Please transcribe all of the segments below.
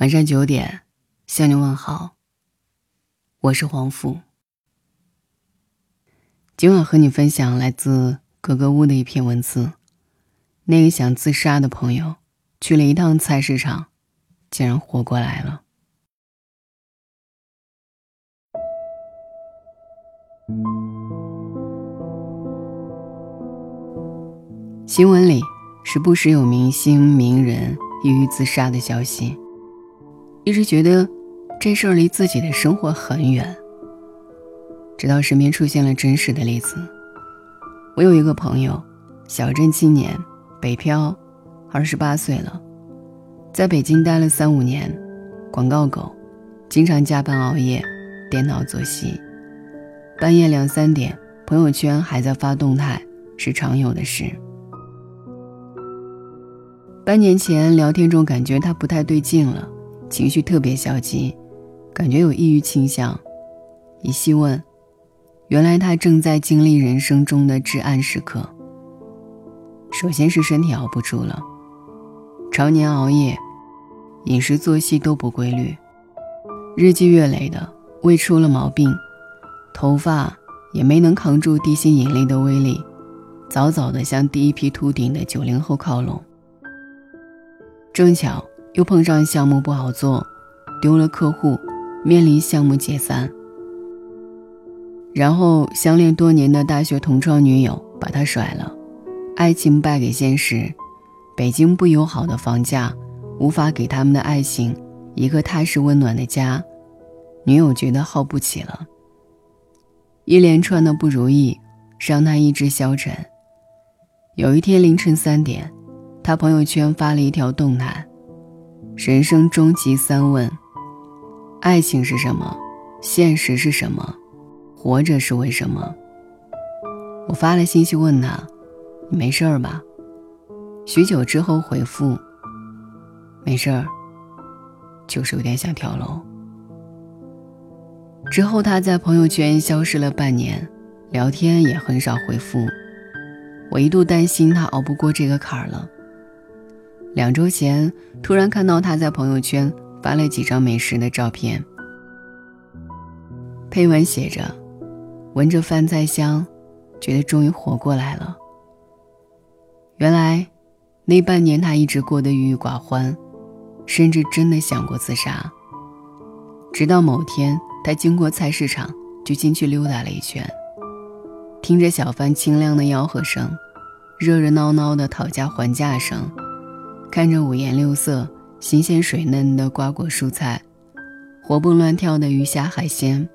晚上九点，向你问好。我是黄富。今晚和你分享来自格格屋的一篇文字。那个想自杀的朋友，去了一趟菜市场，竟然活过来了。新闻里时不时有明星名人抑郁自杀的消息。一直觉得这事儿离自己的生活很远，直到身边出现了真实的例子。我有一个朋友，小镇青年，北漂，二十八岁了，在北京待了三五年，广告狗，经常加班熬夜，颠倒作息，半夜两三点，朋友圈还在发动态，是常有的事。半年前聊天中感觉他不太对劲了。情绪特别消极，感觉有抑郁倾向。一细问，原来他正在经历人生中的至暗时刻。首先是身体熬不住了，常年熬夜，饮食作息都不规律，日积月累的胃出了毛病，头发也没能扛住地心引力的威力，早早的向第一批秃顶的九零后靠拢。正巧。又碰上项目不好做，丢了客户，面临项目解散。然后相恋多年的大学同窗女友把他甩了，爱情败给现实，北京不友好的房价无法给他们的爱情一个踏实温暖的家，女友觉得耗不起了。一连串的不如意让他意志消沉。有一天凌晨三点，他朋友圈发了一条动态。人生终极三问：爱情是什么？现实是什么？活着是为什么？我发了信息问他：“你没事儿吧？”许久之后回复：“没事儿，就是有点想跳楼。”之后他在朋友圈消失了半年，聊天也很少回复。我一度担心他熬不过这个坎儿了。两周前，突然看到他在朋友圈发了几张美食的照片，配文写着：“闻着饭菜香，觉得终于活过来了。”原来，那半年他一直过得郁郁寡欢，甚至真的想过自杀。直到某天，他经过菜市场，就进去溜达了一圈，听着小贩清亮的吆喝声，热热闹闹的讨价还价声。看着五颜六色、新鲜水嫩的瓜果蔬菜，活蹦乱跳的鱼虾海鲜，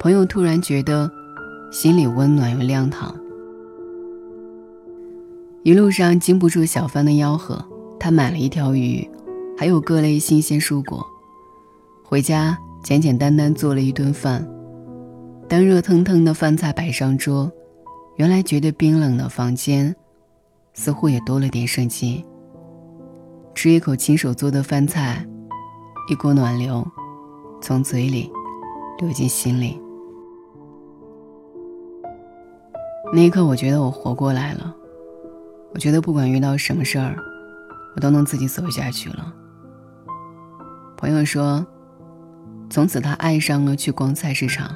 朋友突然觉得心里温暖又亮堂。一路上经不住小贩的吆喝，他买了一条鱼，还有各类新鲜蔬果，回家简简单单做了一顿饭。当热腾腾的饭菜摆上桌，原来觉得冰冷的房间，似乎也多了点生机。吃一口亲手做的饭菜，一股暖流从嘴里流进心里。那一刻，我觉得我活过来了。我觉得不管遇到什么事儿，我都能自己走下去了。朋友说，从此他爱上了去逛菜市场，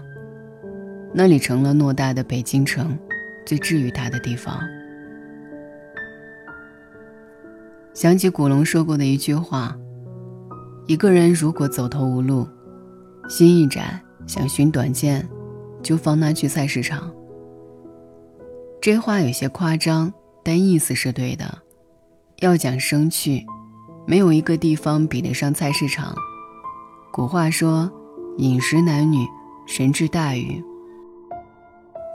那里成了偌大的北京城最治愈他的地方。想起古龙说过的一句话：“一个人如果走投无路，心一窄，想寻短见，就放他去菜市场。”这话有些夸张，但意思是对的。要讲生趣，没有一个地方比得上菜市场。古话说：“饮食男女，神智大愚。”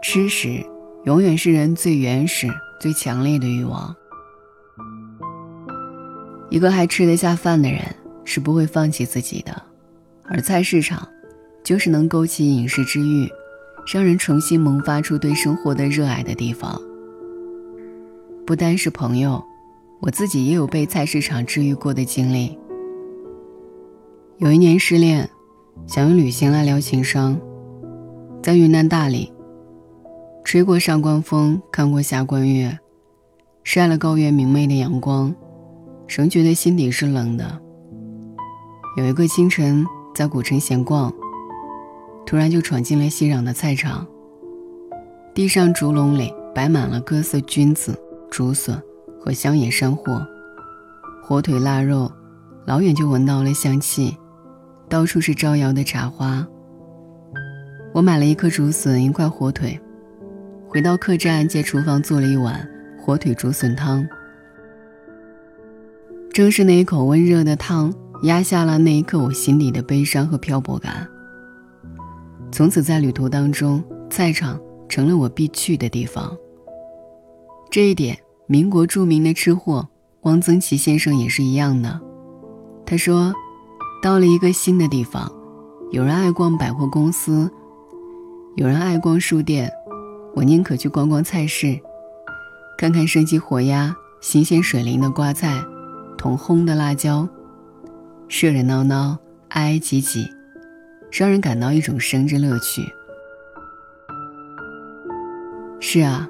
吃食永远是人最原始、最强烈的欲望。一个还吃得下饭的人是不会放弃自己的，而菜市场，就是能勾起饮食之欲，让人重新萌发出对生活的热爱的地方。不单是朋友，我自己也有被菜市场治愈过的经历。有一年失恋，想用旅行来疗情伤，在云南大理，吹过上官风，看过下关月，晒了高原明媚的阳光。神觉得心底是冷的。有一个清晨在古城闲逛，突然就闯进了熙攘的菜场。地上竹笼里摆满了各色菌子、竹笋和乡野山货，火腿、腊肉，老远就闻到了香气。到处是招摇的茶花。我买了一颗竹笋，一块火腿，回到客栈，借厨房做了一碗火腿竹笋汤。正是那一口温热的汤。压下了那一刻我心底的悲伤和漂泊感。从此，在旅途当中，菜场成了我必去的地方。这一点，民国著名的吃货汪曾祺先生也是一样的。他说：“到了一个新的地方，有人爱逛百货公司，有人爱逛书店，我宁可去逛逛菜市，看看生机活鸭、新鲜水灵的瓜菜，桶烘的辣椒。”热热闹闹，挨挨挤挤，让人感到一种生之乐趣。是啊，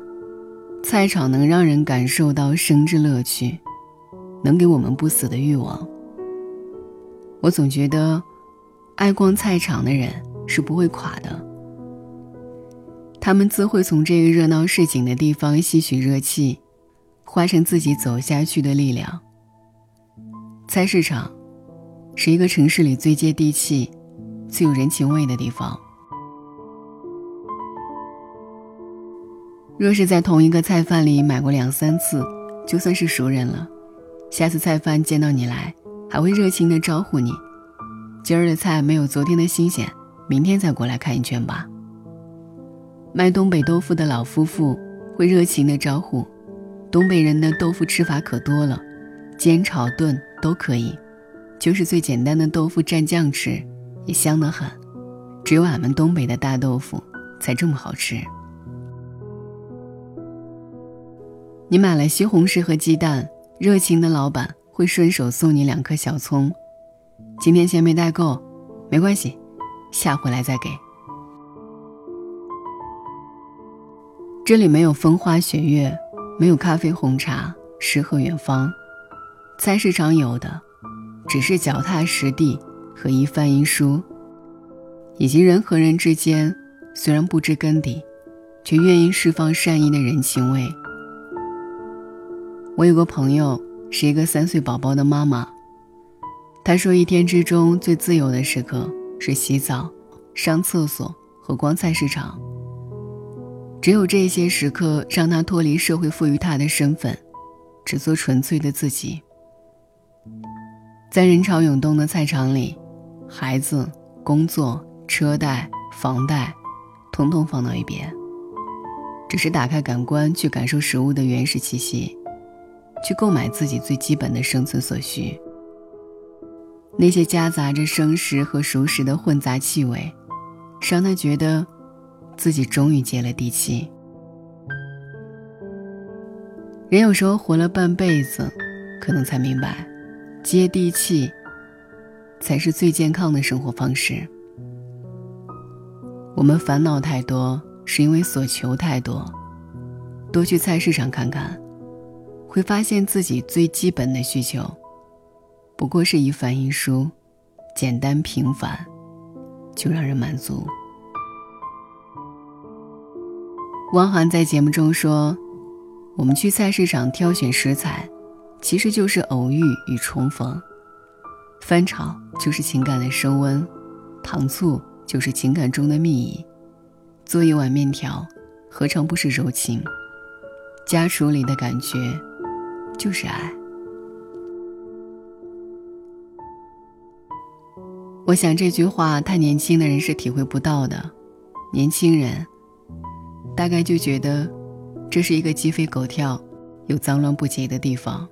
菜场能让人感受到生之乐趣，能给我们不死的欲望。我总觉得，爱逛菜场的人是不会垮的。他们自会从这个热闹市井的地方吸取热气，化成自己走下去的力量。菜市场。是一个城市里最接地气、最有人情味的地方。若是在同一个菜贩里买过两三次，就算是熟人了。下次菜贩见到你来，还会热情地招呼你：“今儿的菜没有昨天的新鲜，明天再过来看一圈吧。”卖东北豆腐的老夫妇会热情地招呼：“东北人的豆腐吃法可多了，煎、炒、炖都可以。”就是最简单的豆腐蘸酱吃，也香得很。只有俺们东北的大豆腐才这么好吃。你买了西红柿和鸡蛋，热情的老板会顺手送你两颗小葱。今天钱没带够，没关系，下回来再给。这里没有风花雪月，没有咖啡红茶，诗和远方。菜市场有的。只是脚踏实地和一饭一书，以及人和人之间虽然不知根底，却愿意释放善意的人情味。我有个朋友是一个三岁宝宝的妈妈，她说一天之中最自由的时刻是洗澡、上厕所和逛菜市场。只有这些时刻让她脱离社会赋予她的身份，只做纯粹的自己。在人潮涌动的菜场里，孩子、工作、车贷、房贷，统统放到一边，只是打开感官去感受食物的原始气息，去购买自己最基本的生存所需。那些夹杂着生食和熟食的混杂气味，让他觉得自己终于接了地气。人有时候活了半辈子，可能才明白。接地气，才是最健康的生活方式。我们烦恼太多，是因为所求太多。多去菜市场看看，会发现自己最基本的需求，不过是一饭一书，简单平凡，就让人满足。汪涵在节目中说：“我们去菜市场挑选食材。”其实就是偶遇与重逢，翻炒就是情感的升温，糖醋就是情感中的蜜意，做一碗面条，何尝不是柔情？家厨里的感觉，就是爱。我想这句话太年轻的人是体会不到的，年轻人，大概就觉得，这是一个鸡飞狗跳，又脏乱不洁的地方。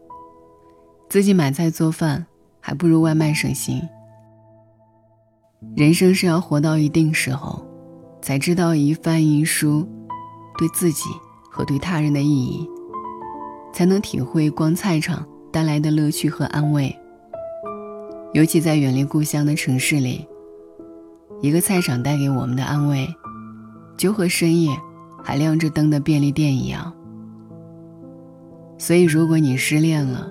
自己买菜做饭，还不如外卖省心。人生是要活到一定时候，才知道一饭一书对自己和对他人的意义，才能体会逛菜场带来的乐趣和安慰。尤其在远离故乡的城市里，一个菜场带给我们的安慰，就和深夜还亮着灯的便利店一样。所以，如果你失恋了，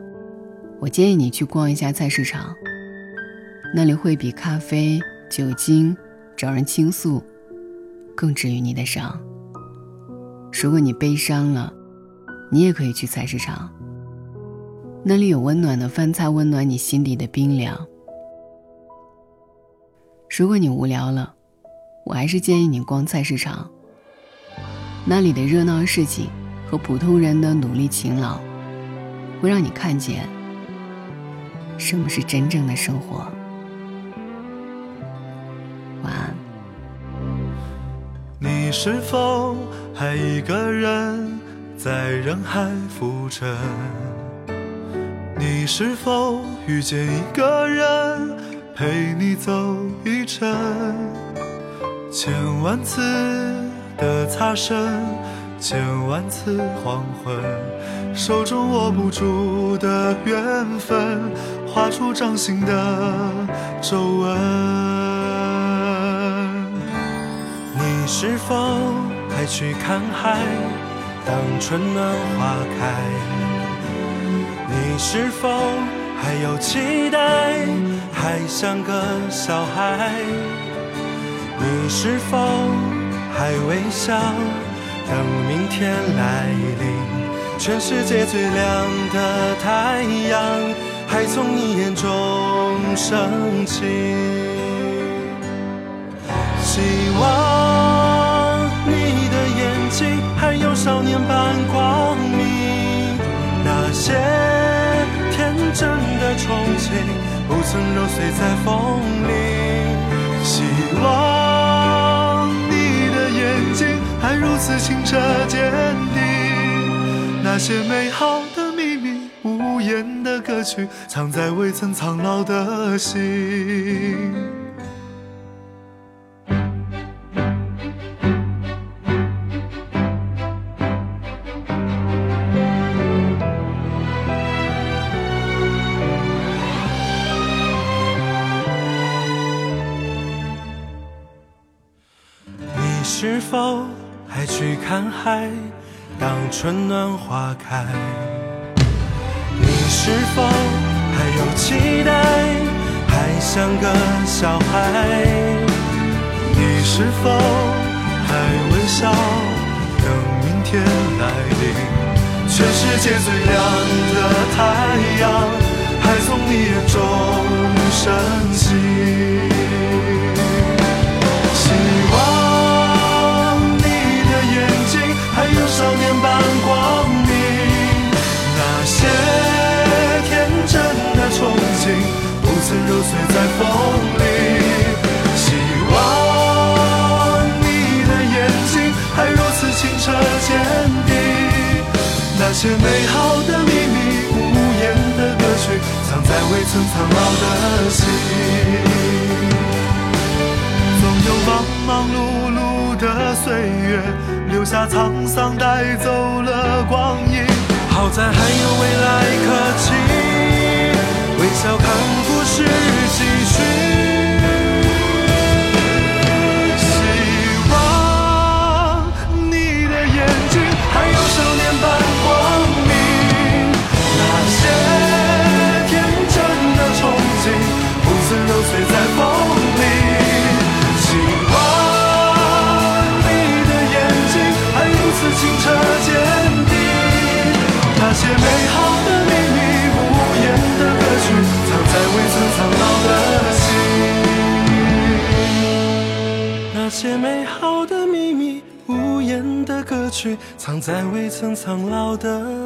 我建议你去逛一下菜市场，那里会比咖啡、酒精、找人倾诉更治愈你的伤。如果你悲伤了，你也可以去菜市场，那里有温暖的饭菜，温暖你心底的冰凉。如果你无聊了，我还是建议你逛菜市场。那里的热闹市井和普通人的努力勤劳，会让你看见什么是真正的生活。晚安。你是否还一个人在人海浮沉？你是否遇见一个人？陪你走一程，千万次的擦身，千万次黄昏，手中握不住的缘分，画出掌心的皱纹。你是否还去看海，当春暖花开？你是否还有期待？还像个小孩，你是否还微笑？等明天来临，全世界最亮的太阳还从你眼中升起。希望你的眼睛还有少年般光明，那些天真的憧憬。不曾揉碎在风里，希望你的眼睛还如此清澈坚定。那些美好，言的歌曲，藏在未曾苍老的心。是否还去看海？当春暖花开，是否还有期待？还像个小孩？你是否还微笑？等明天来临，全世界最亮的太阳，还从你眼中升起。风里，希望你的眼睛还如此清澈坚定。那些美好的秘密，无言的歌曲，藏在未曾苍老的心。总有忙忙碌碌的岁月，留下沧桑，带走了光阴。好在还有未来可期，故事继续。藏在未曾苍老的。